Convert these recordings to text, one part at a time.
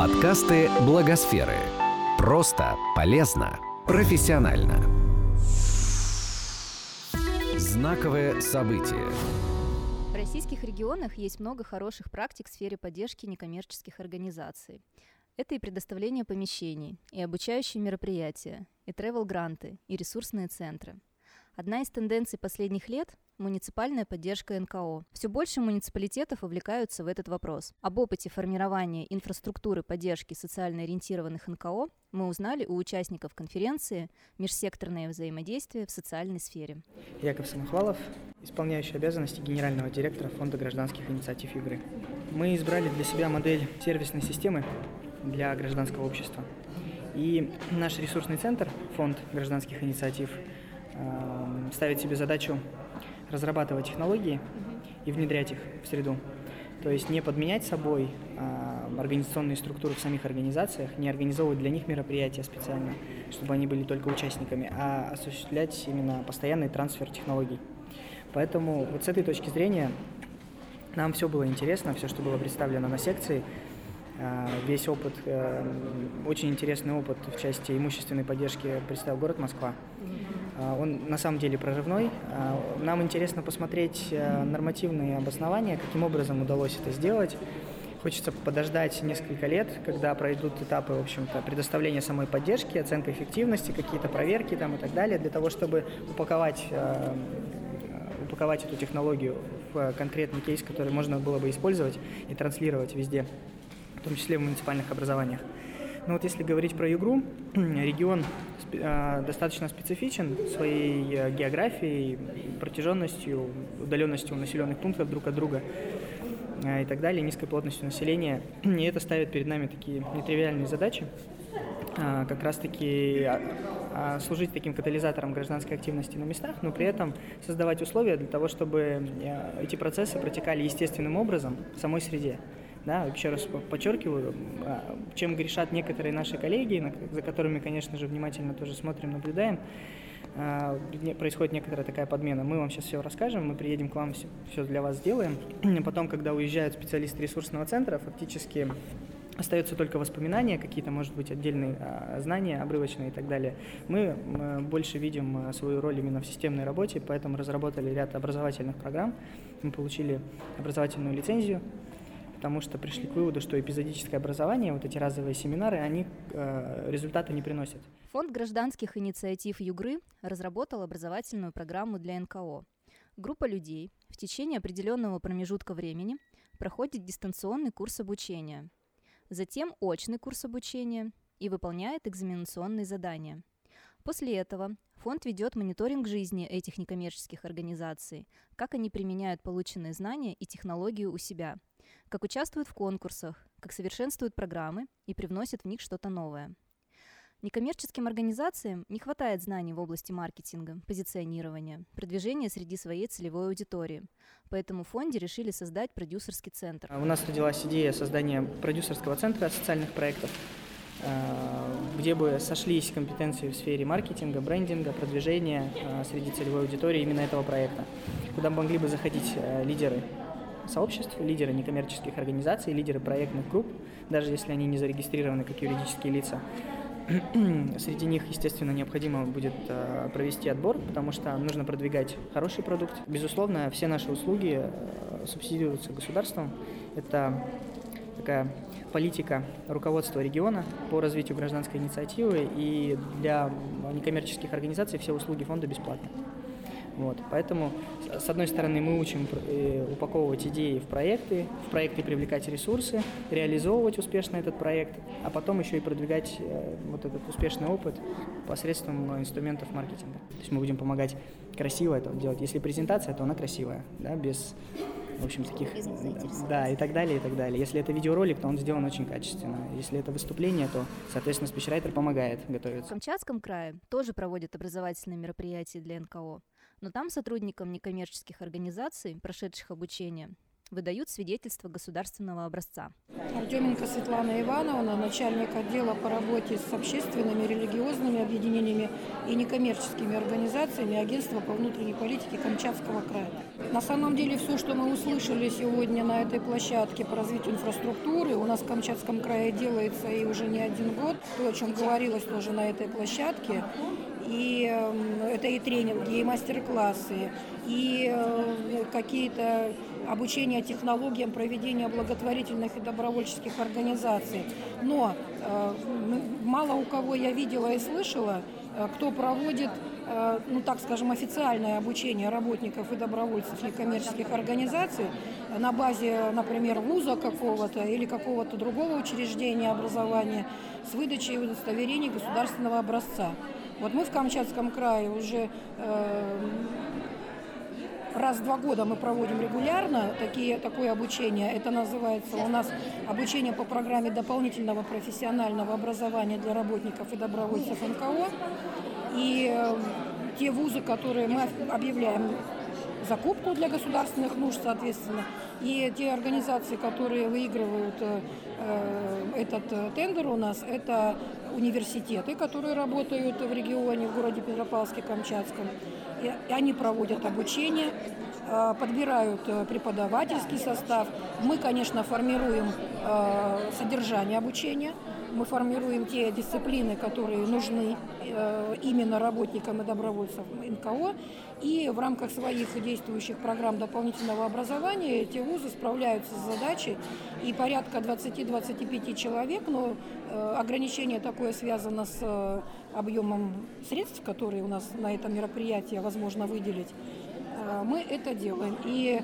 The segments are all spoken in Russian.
Подкасты Благосферы. Просто, полезно, профессионально. Знаковое событие. В российских регионах есть много хороших практик в сфере поддержки некоммерческих организаций. Это и предоставление помещений, и обучающие мероприятия, и тревел-гранты, и ресурсные центры. Одна из тенденций последних лет – муниципальная поддержка НКО. Все больше муниципалитетов увлекаются в этот вопрос. Об опыте формирования инфраструктуры поддержки социально ориентированных НКО мы узнали у участников конференции «Межсекторное взаимодействие в социальной сфере». Яков Самохвалов, исполняющий обязанности генерального директора Фонда гражданских инициатив Югры. Мы избрали для себя модель сервисной системы для гражданского общества. И наш ресурсный центр, Фонд гражданских инициатив, э, ставит себе задачу разрабатывать технологии и внедрять их в среду. То есть не подменять собой а, организационные структуры в самих организациях, не организовывать для них мероприятия специально, чтобы они были только участниками, а осуществлять именно постоянный трансфер технологий. Поэтому вот с этой точки зрения нам все было интересно, все, что было представлено на секции, а, весь опыт, э, очень интересный опыт в части имущественной поддержки представил город Москва. А, он на самом деле прорывной. А, нам интересно посмотреть э, нормативные обоснования, каким образом удалось это сделать. Хочется подождать несколько лет, когда пройдут этапы, в общем-то, предоставления самой поддержки, оценка эффективности, какие-то проверки там и так далее, для того, чтобы упаковать, э, упаковать эту технологию в конкретный кейс, который можно было бы использовать и транслировать везде в том числе в муниципальных образованиях. Но вот если говорить про игру, регион э, достаточно специфичен своей э, географией, протяженностью, удаленностью населенных пунктов друг от друга э, и так далее, низкой плотностью населения. И это ставит перед нами такие нетривиальные задачи, как раз-таки а, а, служить таким катализатором гражданской активности на местах, но при этом создавать условия для того, чтобы эти процессы протекали естественным образом в самой среде. Да, еще раз подчеркиваю, а, чем грешат некоторые наши коллеги, за которыми, конечно же, внимательно тоже смотрим, наблюдаем, а, происходит некоторая такая подмена. Мы вам сейчас все расскажем, мы приедем к вам, все, для вас сделаем. Потом, когда уезжают специалисты ресурсного центра, фактически остаются только воспоминания, какие-то, может быть, отдельные а, знания, обрывочные и так далее. Мы больше видим свою роль именно в системной работе, поэтому разработали ряд образовательных программ. Мы получили образовательную лицензию потому что пришли к выводу, что эпизодическое образование, вот эти разовые семинары, они э, результата не приносят. Фонд гражданских инициатив Югры разработал образовательную программу для НКО. Группа людей в течение определенного промежутка времени проходит дистанционный курс обучения, затем очный курс обучения и выполняет экзаменационные задания. После этого фонд ведет мониторинг жизни этих некоммерческих организаций, как они применяют полученные знания и технологии у себя – как участвуют в конкурсах, как совершенствуют программы и привносят в них что-то новое. Некоммерческим организациям не хватает знаний в области маркетинга, позиционирования, продвижения среди своей целевой аудитории. Поэтому в фонде решили создать продюсерский центр. У нас родилась идея создания продюсерского центра социальных проектов, э, где бы сошлись компетенции в сфере маркетинга, брендинга, продвижения э, среди целевой аудитории именно этого проекта, куда могли бы заходить э, лидеры сообществ, лидеры некоммерческих организаций, лидеры проектных групп, даже если они не зарегистрированы как юридические лица. Среди них, естественно, необходимо будет э, провести отбор, потому что нужно продвигать хороший продукт. Безусловно, все наши услуги э, субсидируются государством. Это такая политика руководства региона по развитию гражданской инициативы, и для некоммерческих организаций все услуги фонда бесплатны. Вот, поэтому, с одной стороны, мы учим э, упаковывать идеи в проекты, в проекты привлекать ресурсы, реализовывать успешно этот проект, а потом еще и продвигать э, вот этот успешный опыт посредством инструментов маркетинга. То есть мы будем помогать красиво это делать. Если презентация, то она красивая, да, без в общем, таких... Да, и так далее, и так далее. Если это видеоролик, то он сделан очень качественно. Если это выступление, то, соответственно, спичрайтер помогает готовиться. В Камчатском крае тоже проводят образовательные мероприятия для НКО. Но там сотрудникам некоммерческих организаций, прошедших обучение, выдают свидетельство государственного образца. Артеменко Светлана Ивановна, начальник отдела по работе с общественными, религиозными объединениями и некоммерческими организациями Агентства по внутренней политике Камчатского края. На самом деле все, что мы услышали сегодня на этой площадке по развитию инфраструктуры, у нас в Камчатском крае делается и уже не один год, то, о чем говорилось тоже на этой площадке, и эм, это и тренинги, и мастер-классы, и э, какие-то обучения технологиям проведения благотворительных и добровольческих организаций. Но э, мало у кого я видела и слышала, э, кто проводит ну так скажем, официальное обучение работников и добровольцев некоммерческих организаций на базе, например, вуза какого-то или какого-то другого учреждения образования с выдачей удостоверений государственного образца. Вот мы в Камчатском крае уже э, раз в два года мы проводим регулярно такие, такое обучение. Это называется у нас обучение по программе дополнительного профессионального образования для работников и добровольцев НКО. И э, те вузы, которые мы объявляем закупку для государственных нужд, соответственно, и те организации, которые выигрывают э, э этот тендер у нас, это университеты, которые работают в регионе, в городе Петропавловске-Камчатском. И они проводят обучение, э, подбирают э, преподавательский состав. Мы, конечно, формируем э, содержание обучения, мы формируем те дисциплины, которые нужны именно работникам и добровольцам НКО. И в рамках своих действующих программ дополнительного образования эти вузы справляются с задачей. И порядка 20-25 человек, но э, ограничение такое связано с э, объемом средств, которые у нас на это мероприятие возможно выделить, э, мы это делаем. И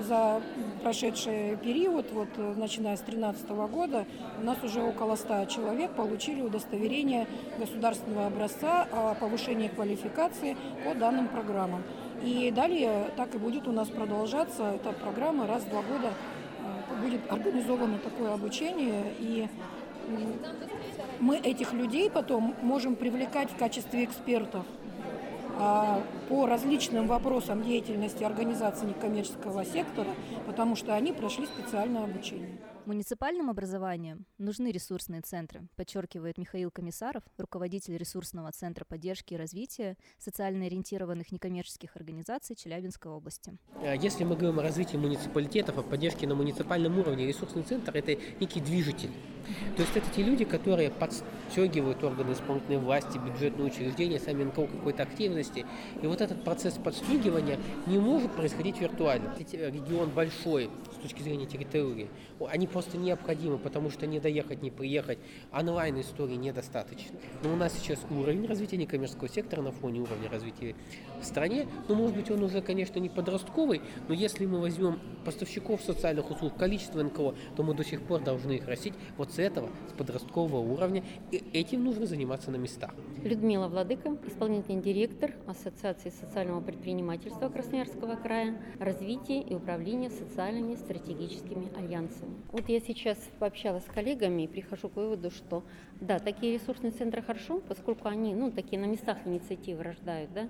за прошедший период, вот, начиная с 2013 года, у нас уже около 100 человек получили удостоверение государственного образца о повышении квалификации по данным программам. И далее так и будет у нас продолжаться эта программа. Раз в два года э, будет организовано такое обучение. И мы этих людей потом можем привлекать в качестве экспертов по различным вопросам деятельности организации некоммерческого сектора, потому что они прошли специальное обучение. Муниципальным образованием нужны ресурсные центры, подчеркивает Михаил Комиссаров, руководитель ресурсного центра поддержки и развития социально ориентированных некоммерческих организаций Челябинской области. А если мы говорим о развитии муниципалитетов, о поддержке на муниципальном уровне, ресурсный центр – это некий движитель. То есть это те люди, которые подстегивают органы исполнительной власти, бюджетные учреждения, сами НКО какой-то активности. И вот этот процесс подстегивания не может происходить виртуально. Регион большой с точки зрения территории. Они просто необходимы, потому что не доехать, не приехать. Онлайн истории недостаточно. Но у нас сейчас уровень развития некоммерческого сектора на фоне уровня развития в стране, ну, может быть, он уже, конечно, не подростковый, но если мы возьмем поставщиков социальных услуг, количество НКО, то мы до сих пор должны их растить вот с этого, с подросткового уровня, и этим нужно заниматься на местах. Людмила Владыка, исполнительный директор Ассоциации социального предпринимательства Красноярского края, развитие и управление социальными стратегическими альянсами. Вот я сейчас пообщалась с коллегами и прихожу к выводу, что да, такие ресурсные центры хорошо, поскольку они, ну, такие на местах инициативы рождают, да,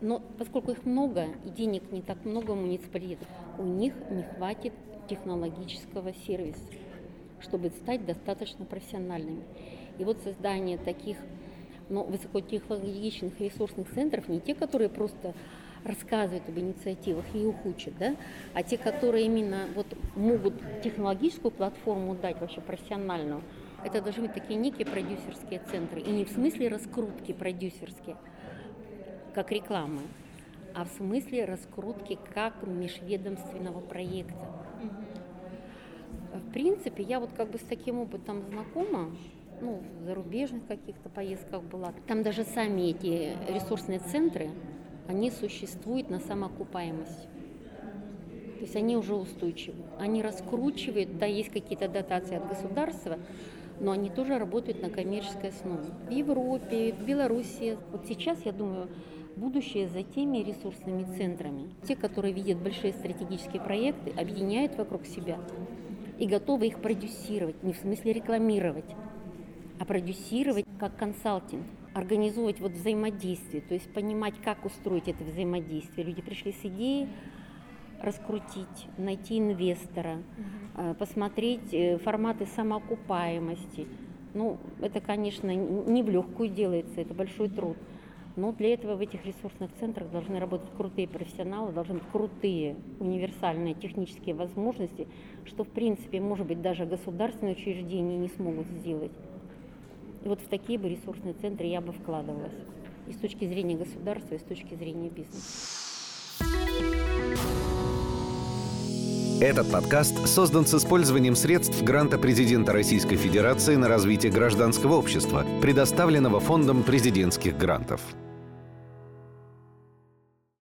но поскольку их много и денег не так много муниципалитетов, у них не хватит технологического сервиса, чтобы стать достаточно профессиональными. И вот создание таких ну, высокотехнологичных ресурсных центров, не те, которые просто рассказывают об инициативах и их учат, да, а те, которые именно вот могут технологическую платформу дать вообще профессиональную, это должны быть такие некие продюсерские центры. И не в смысле раскрутки продюсерские, как рекламы, а в смысле раскрутки как межведомственного проекта. В принципе, я вот как бы с таким опытом знакома, ну, в зарубежных каких-то поездках была. Там даже сами эти ресурсные центры, они существуют на самоокупаемость. То есть они уже устойчивы. Они раскручивают, да, есть какие-то дотации от государства, но они тоже работают на коммерческой основе. В Европе, в Беларуси. Вот сейчас, я думаю, будущее за теми ресурсными центрами. Те, которые видят большие стратегические проекты, объединяют вокруг себя и готовы их продюсировать, не в смысле рекламировать, а продюсировать как консалтинг, организовывать вот взаимодействие, то есть понимать, как устроить это взаимодействие. Люди пришли с идеей, раскрутить, найти инвестора, угу. посмотреть э, форматы самоокупаемости. Ну, это, конечно, не в легкую делается, это большой труд. Но для этого в этих ресурсных центрах должны работать крутые профессионалы, должны быть крутые универсальные технические возможности, что, в принципе, может быть, даже государственные учреждения не смогут сделать. И вот в такие бы ресурсные центры я бы вкладывалась. И с точки зрения государства, и с точки зрения бизнеса. Этот подкаст создан с использованием средств гранта президента Российской Федерации на развитие гражданского общества, предоставленного Фондом президентских грантов.